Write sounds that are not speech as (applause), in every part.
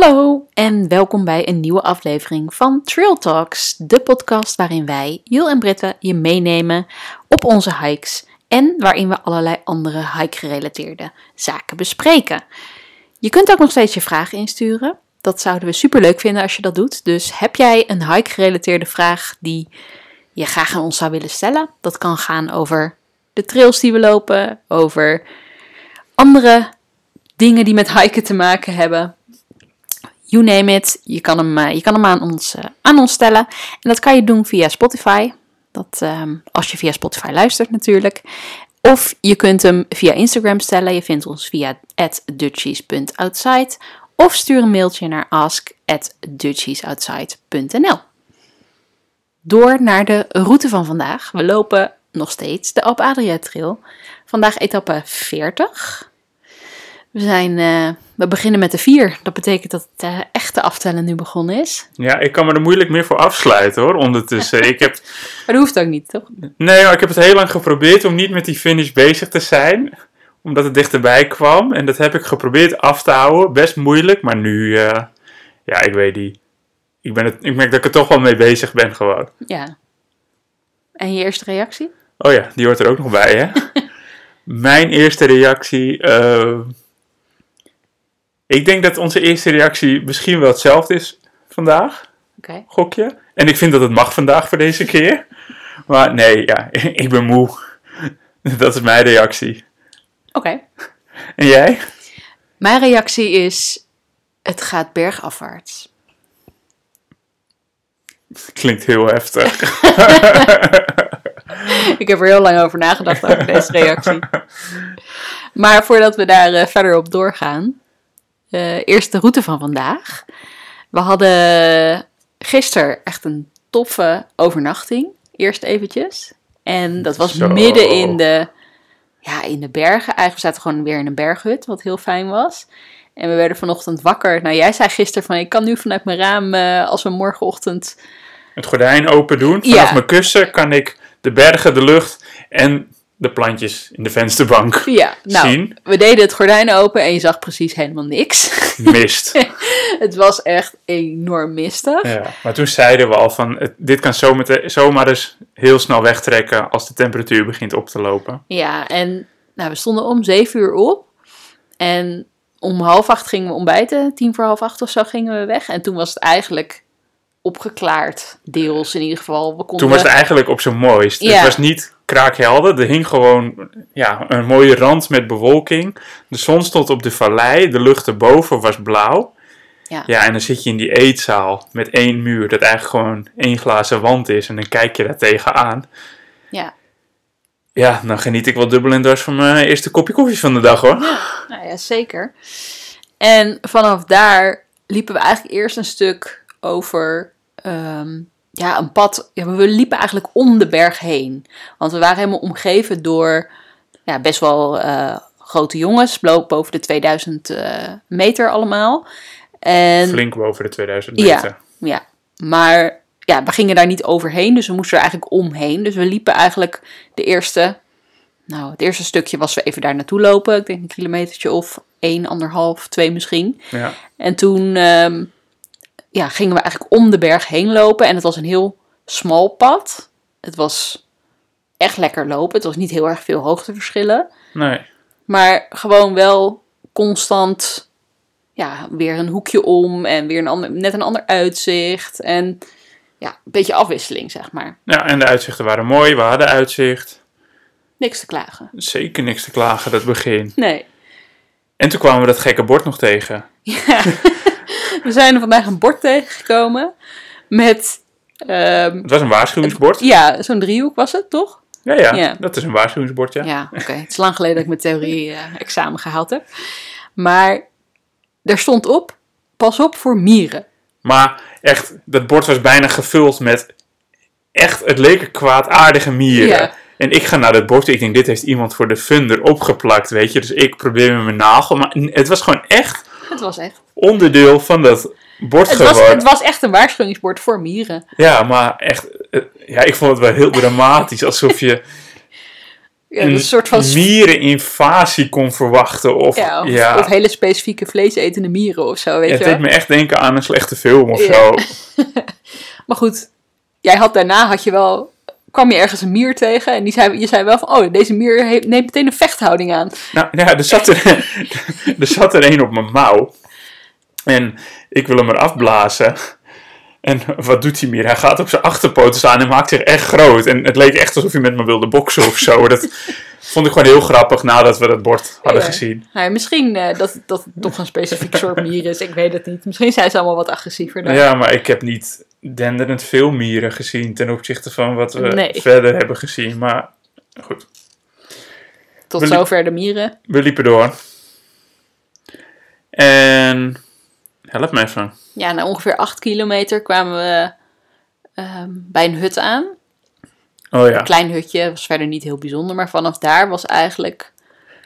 Hallo en welkom bij een nieuwe aflevering van Trail Talks, de podcast waarin wij, Jul en Britte, je meenemen op onze hikes en waarin we allerlei andere hike-gerelateerde zaken bespreken. Je kunt ook nog steeds je vragen insturen. Dat zouden we super leuk vinden als je dat doet. Dus heb jij een hike-gerelateerde vraag die je graag aan ons zou willen stellen? Dat kan gaan over de trails die we lopen, over andere dingen die met hiken te maken hebben. You name it. Je kan hem, eh, je kan hem aan, ons, eh, aan ons stellen. En dat kan je doen via Spotify. Dat, ehm, als je via Spotify luistert natuurlijk. Of je kunt hem via Instagram stellen. Je vindt ons via dutchies.outside. Of stuur een mailtje naar ask@dutchiesoutside.nl. Door naar de route van vandaag. We lopen nog steeds de Alp Adria Trail. Vandaag etappe 40. We, zijn, eh, we beginnen met de 4. Dat betekent dat het uh, echte aftellen nu begonnen is. Ja, ik kan me er moeilijk meer voor afsluiten hoor. Ondertussen. ik heb... (laughs) Maar dat hoeft ook niet, toch? Nee, maar ik heb het heel lang geprobeerd om niet met die finish bezig te zijn. Omdat het dichterbij kwam. En dat heb ik geprobeerd af te houden. Best moeilijk, maar nu, uh, ja, ik weet niet. Ik, ben het, ik merk dat ik er toch wel mee bezig ben gewoon. Ja. En je eerste reactie? Oh ja, die hoort er ook nog bij, hè? (laughs) Mijn eerste reactie. Ik denk dat onze eerste reactie misschien wel hetzelfde is vandaag. Oké. Gokje. En ik vind dat het mag vandaag voor deze keer. Maar nee, ja, (laughs) ik ben moe. (laughs) Dat is mijn reactie. Oké. En jij? Mijn reactie is: het gaat bergafwaarts. Klinkt heel heftig. (laughs) ik heb er heel lang over nagedacht over deze reactie. Maar voordat we daar uh, verder op doorgaan, uh, eerst de route van vandaag. We hadden gisteren echt een toffe overnachting. Eerst eventjes. En dat was Zo. midden in de, ja, in de bergen. Eigenlijk zaten we gewoon weer in een berghut, wat heel fijn was. En we werden vanochtend wakker. Nou, jij zei gisteren van, ik kan nu vanuit mijn raam, uh, als we morgenochtend... Het gordijn open doen. Vanaf Ja. mijn kussen kan ik de bergen, de lucht en de plantjes in de vensterbank (laughs) Ja, nou, zien. we deden het gordijn open en je zag precies helemaal niks. (laughs) Mist. het was echt enorm mistig. Ja, maar toen zeiden we al van, het- dit kan zomaar, zomaar eens heel snel wegtrekken als de temperatuur begint op te lopen. Ja, en nou, we stonden om zeven uur op. En om half acht gingen we ontbijten. Tien voor half acht of zo gingen we weg. En toen was het eigenlijk opgeklaard. Deels in ieder geval. We konden... Toen was het eigenlijk op zijn mooist. Ja. Het was niet kraakhelder. Er hing gewoon ja, een mooie rand met bewolking. De zon stond op de vallei. De lucht erboven was blauw. Ja. ja, en dan zit je in die eetzaal met één muur. Dat eigenlijk gewoon één glazen wand is. En dan kijk je daar tegenaan. Ja. Ja, dan geniet ik wel dubbel en dwars van mijn eerste kopje koffie van de dag hoor. Nou ja, zeker. En vanaf daar liepen we eigenlijk eerst een stuk over ehm, ja, een pad. Ja, we liepen eigenlijk om de berg heen. Want we waren helemaal omgeven door ja, best wel eh, grote jongens. Bo- Boven de 2000 eh, meter allemaal. En, Flink boven de 2000 Ja. meter. Ja, maar ja, we gingen daar niet overheen, dus we moesten er eigenlijk omheen. Dus we liepen eigenlijk de eerste, nou, het eerste stukje was we even daar naartoe lopen. Ik denk een kilometertje of één, anderhalf, twee misschien. Ja. En toen ehm, ja, gingen we eigenlijk om de berg heen lopen en het was een heel smal pad. Het was echt lekker lopen, het was niet heel erg veel hoogteverschillen. Nee. Maar gewoon wel constant ja, weer een hoekje om en weer een ander, net een ander uitzicht. En ja, een beetje afwisseling, zeg maar. Ja, en de uitzichten waren mooi. We hadden uitzicht. Niks te klagen. Zeker niks te klagen, dat begin. Nee. En toen kwamen we dat gekke bord nog tegen. Ja. (laughs) We zijn er vandaag een bord tegengekomen met, ehm, Het was een waarschuwingsbord. ja, zo'n driehoek was het, toch? Ja, ja, Ja. dat is een waarschuwingsbord, ja. Ja, oké. Het is lang geleden dat ik mijn theorie-examen gehaald heb. Maar er stond op, pas op voor mieren. Maar echt, dat bord was bijna gevuld met echt, het leken kwaadaardige mieren. Ja. En ik ga naar dat bord, ik denk, dit heeft iemand voor de funder opgeplakt, weet je. Dus ik probeer met mijn nagel, maar het was gewoon echt (laughs) Het was echt. onderdeel van dat bord Het was, geworden. het was echt een waarschuwingsbord voor mieren. Ja, maar echt, eh, ja, ik vond het wel heel dramatisch, alsof je... (laughs) Ja, een soort van... miereninvasie kon verwachten. Of, Ja, of, ja, of hele specifieke vleesetende mieren of zo, weet het je wel. deed me echt denken aan een slechte film of Ja. zo. (laughs) Maar goed, jij had daarna had je wel, kwam je ergens een mier tegen en die zei, je zei wel van, oh, deze mier heeft, neemt meteen een vechthouding aan. Nou ja, er zat er, (laughs) er zat er een op mijn mouw. En ik wil hem eraf blazen. En wat doet hij meer? Hij gaat op zijn achterpoten staan en maakt zich echt groot. En het leek echt alsof hij met me wilde boksen of zo. Dat vond ik gewoon heel grappig nadat we dat bord hadden Ja. gezien. Nou, misschien eh, dat, dat het toch een specifiek soort mier is, ik weet het niet. Misschien zijn ze allemaal wat agressiever dan. Ja, maar ik heb niet denderend veel mieren gezien ten opzichte van wat we Nee. verder hebben gezien. Maar goed, Tot zover de mieren. we liepen door. En help me even. Ja, na ongeveer acht kilometer kwamen we ehm, bij een hut aan. Oh ja. Een klein hutje, was verder niet heel bijzonder, maar vanaf daar was eigenlijk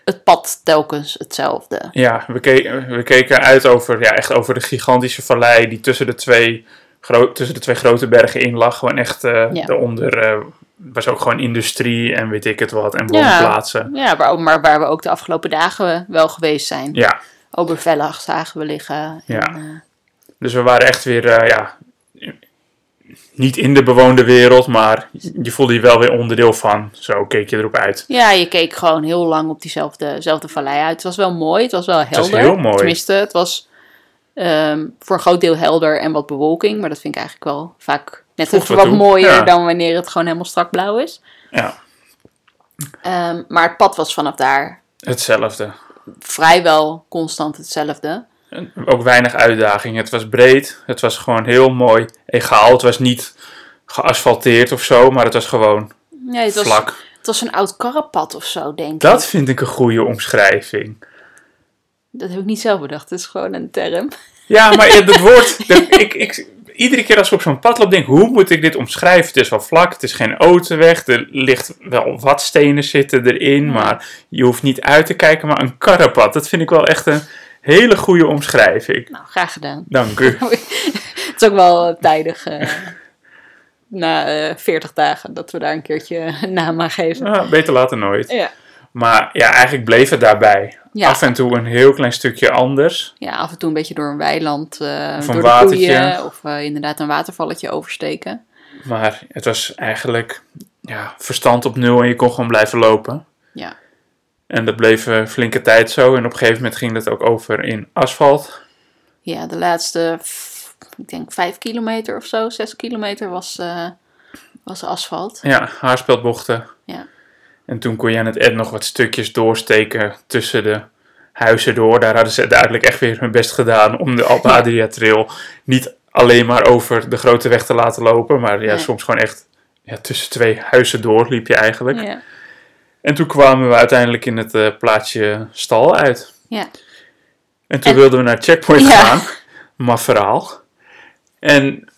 het pad telkens hetzelfde. Ja, we, ke- we keken uit over, ja, echt over de gigantische vallei die tussen de twee, tussen de twee grote bergen in lag. Gewoon echt eh Ja. daaronder eh, was ook gewoon industrie en weet ik het wat en Ja. woonplaatsen. Ja, waar, ook- maar waar we ook de afgelopen dagen wel geweest zijn. Ja, Obervellag zagen we liggen. Ja. En, eh, dus we waren echt weer, ja, niet in de bewoonde wereld, maar je voelde je wel weer onderdeel van. Zo keek je erop uit. ja, je keek gewoon heel lang op diezelfde zelfde vallei uit. Het was wel mooi, het was wel helder. was heel mooi. Tenminste, het was ehm, voor een groot deel helder en wat bewolking. Maar dat vind ik eigenlijk wel vaak net wat mooier ja. dan wanneer het gewoon helemaal strak blauw is. Ja, Ehm, maar het pad was vanaf daar hetzelfde. vrijwel constant hetzelfde. En Ook weinig uitdaging. Het was breed, het was gewoon heel mooi, egaal. Het was niet geasfalteerd of zo, maar het was gewoon Nee, het was, vlak. het was een oud karrepad of zo, denk ik. Dat vind ik een goede omschrijving. Dat heb ik niet zelf bedacht, het is gewoon een term. Ja, maar ja, dat woord. (laughs) dat- ik, ik, iedere keer als ik op zo'n pad loop, denk ik: hoe moet ik dit omschrijven? Het is wel vlak, het is geen autoweg. Er ligt wel wat stenen zitten erin, maar je hoeft niet uit te kijken. Maar een karrepad, dat vind ik wel echt een hele goede omschrijving. Nou, graag gedaan. Dank u. (laughs) Het is ook wel eh, tijdig, eh, na eh 40 dagen, dat we daar een keertje naam aan geven. Ah, beter later nooit. Ja. Maar ja, eigenlijk bleef het daarbij. Ja. Af en toe een heel klein stukje anders. ja, af en toe een beetje door een weiland, eh Of een door watertje. de koeien, of eh, inderdaad een watervalletje oversteken. Maar het was eigenlijk ja, verstand op nul en je kon gewoon blijven lopen. Ja. En dat bleef een flinke tijd zo. En op een gegeven moment ging dat ook over in asfalt. Ja, de laatste, ik denk 5 kilometer of zo, 6 kilometer was, eh, was asfalt. Ja, haarspeldbochten. Ja. En toen kon je aan het eind nog wat stukjes doorsteken tussen de huizen door. Daar hadden ze duidelijk echt weer hun best gedaan om de (laughs) Alpe Adria Trail niet alleen maar over de grote weg te laten lopen. Maar ja, soms gewoon echt ja, tussen twee huizen door liep je eigenlijk. Ja. En toen kwamen we uiteindelijk in het eh, plaatsje Stal uit. Ja. En toen En- wilden we naar Checkpoint gaan. Maar verhaal. En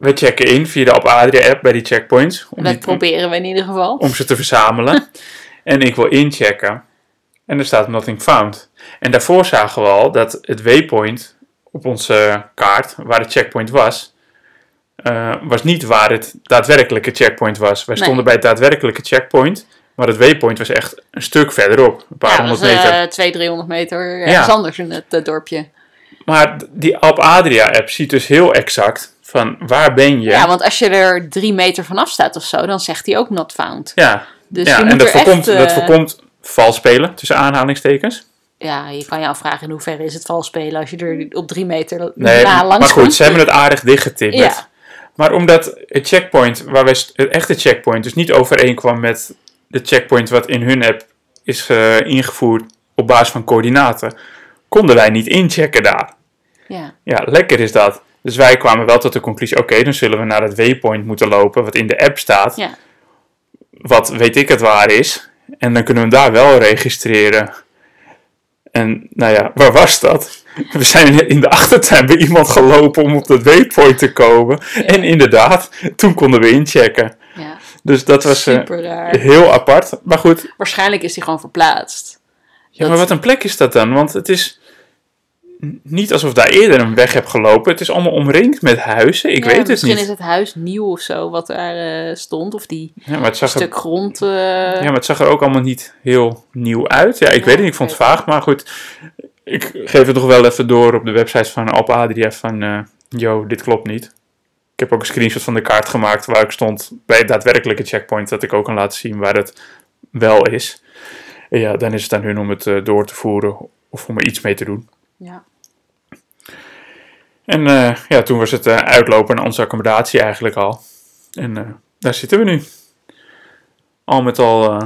we checken in via de Alpe Adria app bij die checkpoints. Om, Dat die- proberen we in ieder geval. om ze te verzamelen. (laughs) en ik wil inchecken. En er staat nothing found. En daarvoor zagen we al dat het waypoint op onze kaart, waar de checkpoint was, eh, was niet waar het daadwerkelijke checkpoint was. Wij Nee. stonden bij het daadwerkelijke checkpoint, maar het waypoint was echt een stuk verderop. Een paar ja, honderd meter. eh, 200, 300 meter ergens Ja. anders in het eh, dorpje. Maar die Alp Adria app ziet dus heel exact van waar ben je. Ja, want als je er drie meter vanaf staat of zo, dan zegt hij ook not found. Ja, Dus ja en dat voorkomt, echt, dat eh, voorkomt vals spelen, tussen aanhalingstekens. Ja, je kan je afvragen in hoeverre is het vals spelen als je er op drie meter Nee, na langs maar goed, komt. ze hebben het aardig dichtgetimmerd. Ja. Maar omdat het checkpoint, waar wij, het echte checkpoint, dus niet overeenkwam met de checkpoint wat in hun app is eh, ingevoerd op basis van coördinaten, konden wij niet inchecken daar. Ja. Ja, lekker is dat. Dus wij kwamen wel tot de conclusie, oké, dan zullen we naar het waypoint moeten lopen, wat in de app staat, Ja. wat weet ik het waar is. En dan kunnen we hem daar wel registreren. En nou ja, waar was dat? (laughs) We zijn in de achtertuin bij iemand gelopen om op dat waypoint te komen. En inderdaad, toen konden we inchecken. ja. Dus dat was eh, heel apart. Maar goed, Waarschijnlijk is hij gewoon verplaatst. ja, maar wat een plek is dat dan? Want het is... niet alsof daar eerder een weg heb gelopen. Het is allemaal omringd met huizen. Ik Ja, weet het misschien niet. is het huis nieuw of zo, wat daar eh, stond. Of die Ja, maar het zag er stuk grond. eh, Ja, maar het zag er ook allemaal niet heel nieuw uit. Ja, ik Ja, weet het niet, ik vond het vaag, maar goed. Ik geef het nog wel even door op de website van Alp Adria van, yo, dit klopt niet. Ik heb ook een screenshot van de kaart gemaakt waar ik stond bij het daadwerkelijke checkpoint, dat ik ook kan laten zien waar het wel is. En ja, dan is het aan hun om het door te voeren of om er iets mee te doen. Ja. En eh, ja, toen was het eh, uitlopen naar onze accommodatie eigenlijk al. En eh, daar zitten we nu. Al met al,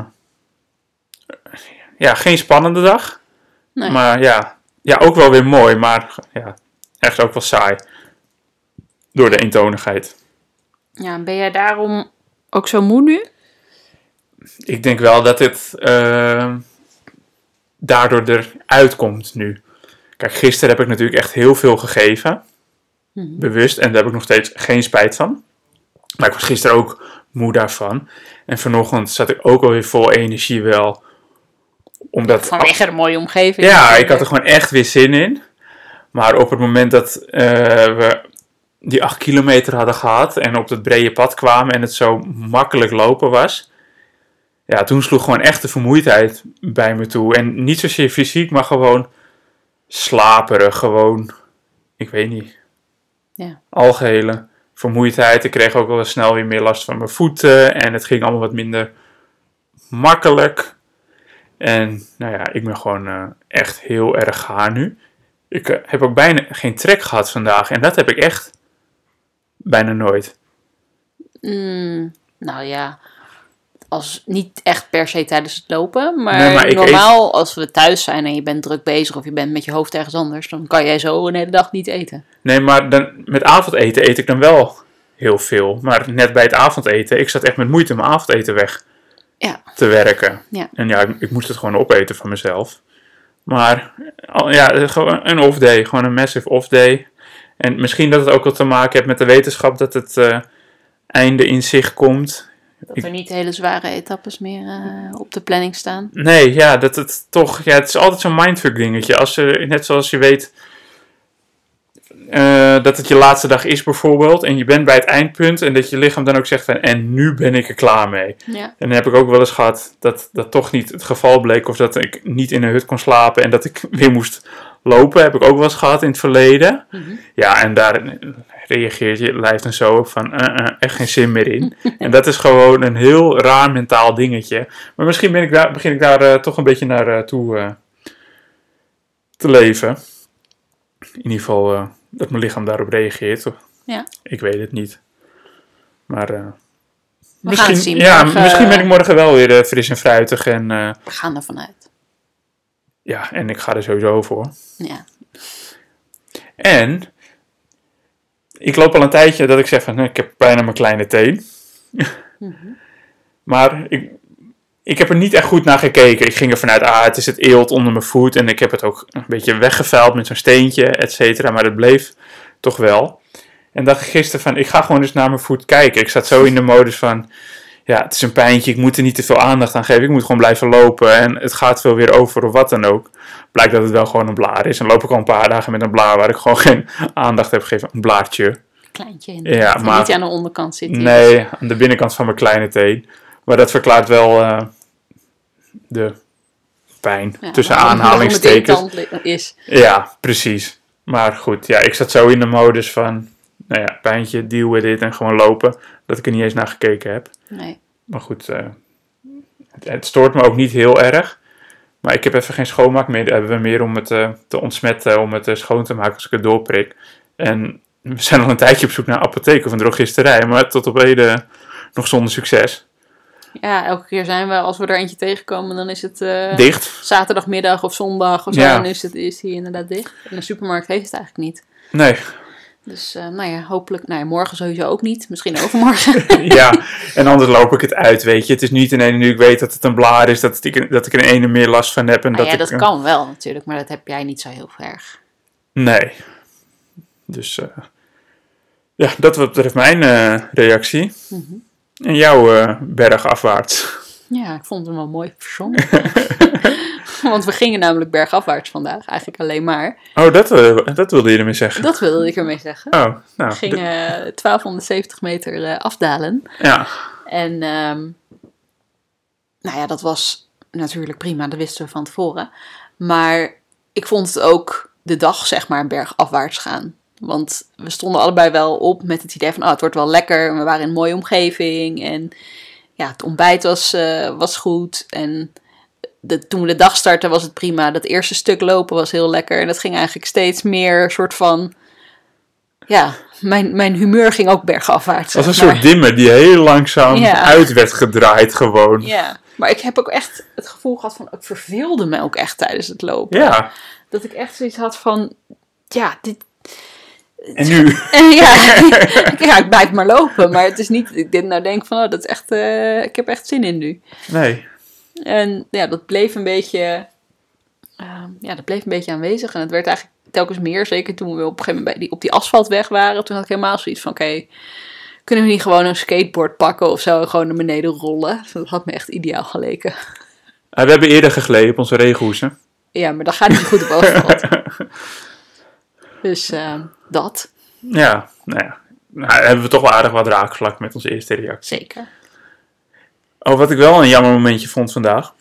ja, geen spannende dag. Nee. Maar ja, ja, ook wel weer mooi, maar ja, echt ook wel saai. Door de eentonigheid. ja, ben jij daarom ook zo moe nu? Ik denk wel dat het eh, daardoor eruit komt nu. Kijk, gisteren heb ik natuurlijk echt heel veel gegeven. Mhm. Bewust. En daar heb ik nog steeds geen spijt van. Maar ik was gisteren ook moe daarvan. En vanochtend zat ik ook alweer vol energie wel. Omdat... Vanwege de mooie omgeving. Ja, ik had er gewoon echt weer zin in. Maar op het moment dat eh, we die acht kilometer hadden gehad en op het brede pad kwamen en het zo makkelijk lopen was. Ja, toen sloeg gewoon echt de vermoeidheid bij me toe. En niet zozeer fysiek, maar gewoon slaperig. Gewoon, ik weet niet. Ja. Algehele vermoeidheid. Ik kreeg ook wel snel weer meer last van mijn voeten. En het ging allemaal wat minder makkelijk. En nou ja, ik ben gewoon eh, echt heel erg gaar nu. Ik eh, heb ook bijna geen trek gehad vandaag. En dat heb ik echt bijna nooit. Mm, nou ja, als niet echt per se tijdens het lopen. Maar, Nee, maar ik normaal, als we thuis zijn en je bent druk bezig of je bent met je hoofd ergens anders, dan kan jij zo een hele dag niet eten. Nee, maar dan, met avondeten eet ik dan wel heel veel. Maar net bij het avondeten, ik zat echt met moeite mijn avondeten weg Ja. te werken. Ja. En ja, ik, ik moest het gewoon opeten van mezelf. Maar ja, gewoon een off day, gewoon een massive off day. En misschien dat het ook wel te maken heeft met de wetenschap dat het eh, einde in zich komt. Dat er niet hele zware etappes meer eh, op de planning staan. Nee, ja, dat het toch, ja, het is altijd zo'n mindfuck dingetje. Als je, net zoals je weet eh, dat het je laatste dag is bijvoorbeeld, en je bent bij het eindpunt en dat je lichaam dan ook zegt van, en nu ben ik er klaar mee. Ja. En dan heb ik ook wel eens gehad dat dat toch niet het geval bleek, of dat ik niet in een hut kon slapen en dat ik weer moest lopen, heb ik ook wel eens gehad in het verleden. Mhm. Ja, en daar reageert je lijf dan zo op van, eh, eh, echt geen zin meer in. (laughs) en dat is gewoon een heel raar mentaal dingetje. Maar misschien ben ik daar, begin ik daar eh, toch een beetje naar toe te leven. In ieder geval dat mijn lichaam daarop reageert. Ja. Ik weet het niet. Maar zien. ja, Morgen- misschien ben ik morgen wel weer fris en fruitig. En We gaan ervan uit. Ja, en ik ga er sowieso voor. Ja. En ik loop al een tijdje dat ik zeg van, ik heb bijna mijn kleine teen. maar ik, ik heb er niet echt goed naar gekeken. Ik ging er vanuit, ah, het is het eelt onder mijn voet. En ik heb het ook een beetje weggevuild met zo'n steentje, et cetera. Maar het bleef toch wel. En dacht ik gisteren van, ik ga gewoon eens naar mijn voet kijken. Ik zat zo in de modus van, ja, het is een pijntje. Ik moet er niet te veel aandacht aan geven. Ik moet gewoon blijven lopen. En het gaat wel weer over of wat dan ook. Blijkt dat het wel gewoon een blaar is. En loop ik al een paar dagen met een blaar waar ik gewoon geen aandacht heb gegeven. Een blaartje. Kleintje Ja, inderdaad. En maar- Niet aan de onderkant zit. Nee, aan de binnenkant van mijn kleine teen. Maar dat verklaart wel eh, de pijn. tussen aanhalingstekens. aanhalingstekens. is. Ja, precies. Maar goed, ja, ik zat zo in de modus van, nou ja, pijntje, deal with it en gewoon lopen. Dat ik er niet eens naar gekeken heb. Nee. Maar goed, eh, het, het stoort me ook niet heel erg. Maar ik heb even geen schoonmaak meer. Hebben we meer om het eh, te ontsmetten, om het eh, schoon te maken als ik het doorprik. En we zijn al een tijdje op zoek naar apotheek of een drogisterij, maar tot op heden nog zonder succes. Ja, elke keer zijn we, als we er eentje tegenkomen, dan is het Dicht? zaterdagmiddag of zondag of zo. Ja. Dan is, het, is die inderdaad dicht. En de supermarkt heeft het eigenlijk niet. Nee. Dus eh, nou ja, hopelijk, nou ja, morgen sowieso ook niet. Misschien overmorgen. (laughs) (laughs) ja, en anders loop ik het uit, weet je. Het is niet in ene nu ik weet dat het een blaar is, dat, ik, dat ik er ene meer last van heb. En dat ja, ik, dat kan wel natuurlijk, maar dat heb jij niet zo heel erg. Nee. Dus eh, ja, dat wat betreft mijn eh, reactie. Mhm. En jouw eh, berg afwaarts. Ja, ik vond hem wel mooi verzonnen. (laughs) (laughs) Want we gingen namelijk bergafwaarts vandaag, eigenlijk alleen maar. Oh, dat, eh, dat wilde je ermee zeggen. Dat wilde ik ermee zeggen. Oh, nou. We gingen eh, 1270 meter eh, afdalen. Ja, En ehm, nou ja, dat was natuurlijk prima, dat wisten we van tevoren. Maar ik vond het ook de dag, zeg maar, bergafwaarts gaan. Want we stonden allebei wel op met het idee van, oh, het wordt wel lekker. En we waren in een mooie omgeving. En ja, het ontbijt was, eh, was goed. En de, toen we de dag startten was het prima. Dat eerste stuk lopen was heel lekker. En dat ging eigenlijk steeds meer soort van... Ja, mijn, mijn humeur ging ook bergafwaarts. was een maar. soort dimmer die heel langzaam Ja. uit werd gedraaid gewoon. Ja, maar ik heb ook echt het gevoel gehad van, ik verveelde me ook echt tijdens het lopen. Ja, Dat ik echt zoiets had van, ja, dit... en nu? (laughs) Ja, (laughs) ja, ik blijf maar lopen. Maar het is niet, ik dit nou denk van, oh, dat is echt, eh, ik heb echt zin in nu. Nee. En ja, dat bleef een beetje, ehm, ja, dat bleef een beetje aanwezig. En het werd eigenlijk telkens meer, zeker toen we op een gegeven moment bij die, op die asfaltweg waren. Toen had ik helemaal zoiets van, oké, kunnen we niet gewoon een skateboard pakken of zo en gewoon naar beneden rollen? (laughs) Dat had me echt ideaal geleken. Ah, we hebben eerder gegleden op onze regenhoezen. Ja, maar dat gaat niet goed op (laughs) asfalt. dus ehm, dat, Ja, nou ja. Nou, hebben we toch wel aardig wat raakvlak met onze eerste reactie. zeker. Oh, wat ik wel een jammer momentje vond vandaag.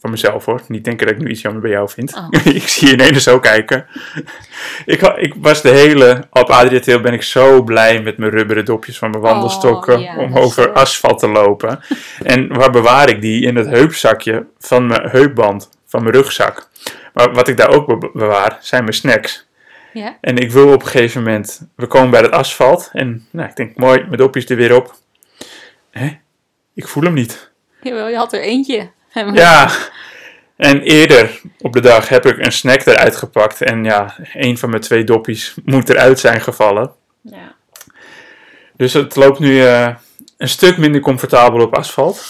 Van mezelf hoor. Niet denken dat ik nu iets jammer bij jou vind. Oh. (laughs) ik zie je ineens zo kijken. ik, ik was de hele... Op Adriatel ben ik zo blij met mijn rubberen dopjes van mijn wandelstokken. Oh, ja, om over asfalt te lopen. (laughs) en waar bewaar ik die? In het heupzakje van mijn heupband. Van mijn rugzak. Maar wat ik daar ook be- bewaar zijn mijn snacks. Ja, En ik wil op een gegeven moment, we komen bij het asfalt en nou, ik denk, mooi, mijn dopjes er weer op. Hè? Ik voel hem niet. jawel, je had er eentje. Ja, en eerder op de dag heb ik een snack eruit gepakt en ja, een van mijn twee doppies moet eruit zijn gevallen. Ja. Dus het loopt nu eh, een stuk minder comfortabel op asfalt.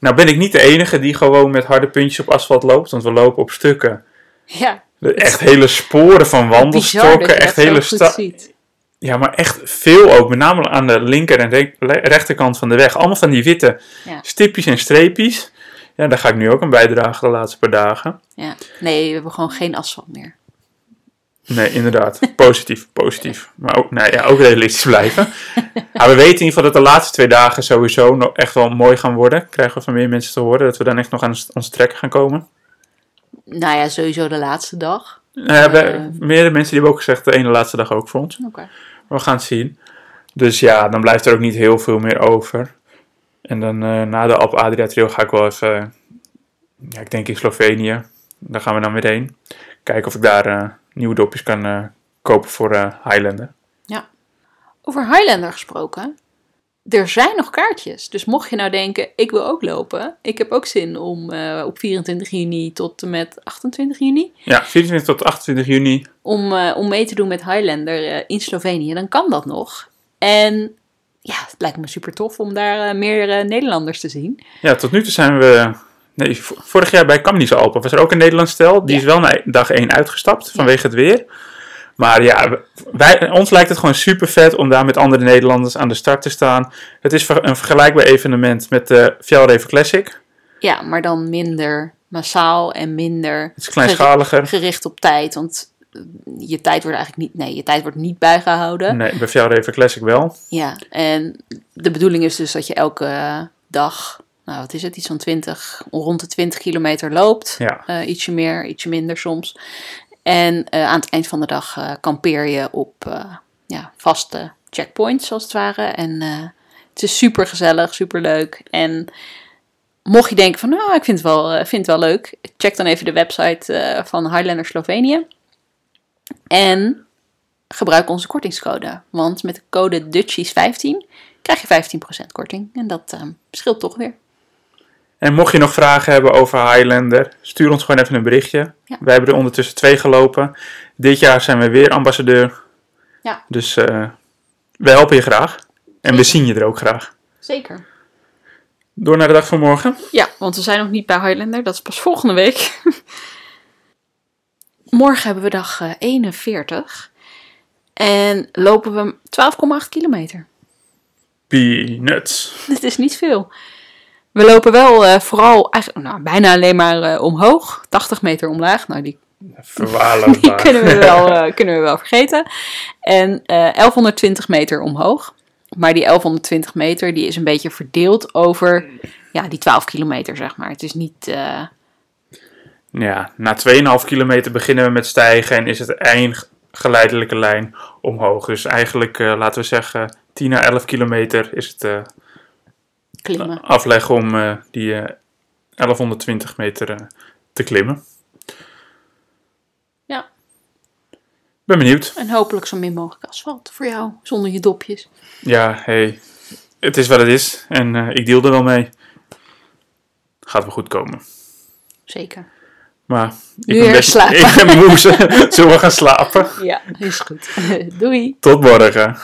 Nou ben ik niet de enige die gewoon met harde puntjes op asfalt loopt, want we lopen op stukken. Ja, Echt hele sporen van bizar dat wandelstokken, je echt hele goed sta ziet. Ja, maar echt veel ook. Met name aan de linker en re- rechterkant van de weg. Allemaal van die witte Ja. stipjes en streepjes. Ja, daar ga ik nu ook aan bijdragen de laatste paar dagen. Ja. Nee, we hebben gewoon geen asfalt meer. Nee, inderdaad. Positief, (laughs) positief. Maar ook, nou ja, ook realistisch blijven. (laughs) Maar we weten in ieder geval dat de laatste twee dagen sowieso nog echt wel mooi gaan worden. Krijgen we van meer mensen te horen. Dat we dan echt nog aan ons- onze trekken gaan komen. Nou ja, sowieso de laatste dag. Nou ja, we- Eh. meerdere mensen die hebben ook gezegd de ene laatste dag ook voor ons. Oké. We gaan het zien. Dus ja, dan blijft er ook niet heel veel meer over. En dan eh, na de Alp Adria Trail ga ik wel even, eh, ja, ik denk in Slovenië. Daar gaan we dan weer heen. Kijken of ik daar eh, nieuwe dopjes kan kopen voor Highlander. Over Highlander gesproken. Er zijn nog kaartjes. Dus mocht je nou denken, ik wil ook lopen. Ik heb ook zin om op 24 juni tot en met 28 juni. Ja, 24 tot 28 juni. Om, eh, om mee te doen met Highlander eh, in Slovenië. Dan kan dat nog. En ja, het lijkt me super tof om daar eh, meer Nederlanders te zien. Ja, tot nu toe zijn we... Nee, vorig jaar bij Kamnische Alpen was er ook een Nederlands stel. Die Ja. is wel na dag 1 uitgestapt vanwege het weer. Maar ja, wij, ons lijkt het gewoon super vet om daar met andere Nederlanders aan de start te staan. Het is een vergelijkbaar evenement met de Fjallraven Classic. Ja, maar dan minder massaal en minder Het is kleinschaliger. gericht op tijd. Want je tijd wordt eigenlijk niet, nee, je tijd wordt niet bijgehouden. Nee, bij Fjallraven Classic wel. Ja, en de bedoeling is dus dat je elke dag, nou wat is het, iets van 20, rond de 20 kilometer loopt. Ja. Eh, ietsje meer, ietsje minder soms. En eh, aan het eind van de dag eh, kampeer je op eh, ja, vaste checkpoints, als het ware. En eh, het is super gezellig, super leuk. En mocht je denken van, nou, ik vind het wel, eh, vind het wel leuk, check dan even de website eh, van Highlander Slovenië. En gebruik onze kortingscode. Want met de code Dutchies15 krijg je 15% korting. En dat eh, scheelt toch weer. En mocht je nog vragen hebben over Highlander, stuur ons gewoon even een berichtje. Ja. Wij hebben er ondertussen twee gelopen. Dit jaar zijn we weer ambassadeur. Ja. Dus eh we helpen je graag. En we zien je er ook graag. Zeker. Door naar de dag van morgen. Ja, want we zijn nog niet bij Highlander. Dat is pas volgende week. (laughs) Morgen hebben we dag eh, 41. En lopen we 12,8 kilometer. Peanuts. (laughs) Dit is niet veel. We lopen wel eh, vooral, eigenlijk, nou, bijna alleen maar eh, omhoog. 80 meter omlaag. Nou, die, (laughs) kunnen, we wel, (laughs) eh, kunnen we wel vergeten. En eh 1120 meter omhoog. Maar die 1120 meter die is een beetje verdeeld over ja, die 12 kilometer, zeg maar. Het is niet... Ja, na 2,5 kilometer beginnen we met stijgen en is het één geleidelijke lijn omhoog. Dus eigenlijk, eh, laten we zeggen, 10 à 11 kilometer is het eh, klimmen. afleg om eh, die eh 1120 meter te klimmen. Ja. Ben benieuwd. En hopelijk zo min mogelijk asfalt voor jou, zonder je dopjes. Ja, hey, het is wat het is en ik deal er wel mee. Gaat wel goed komen. Zeker. Maar Nu ik ben, best, slapen. ik ben moe. (laughs) Zullen we gaan slapen? Ja, is goed. (laughs) Doei. Tot morgen.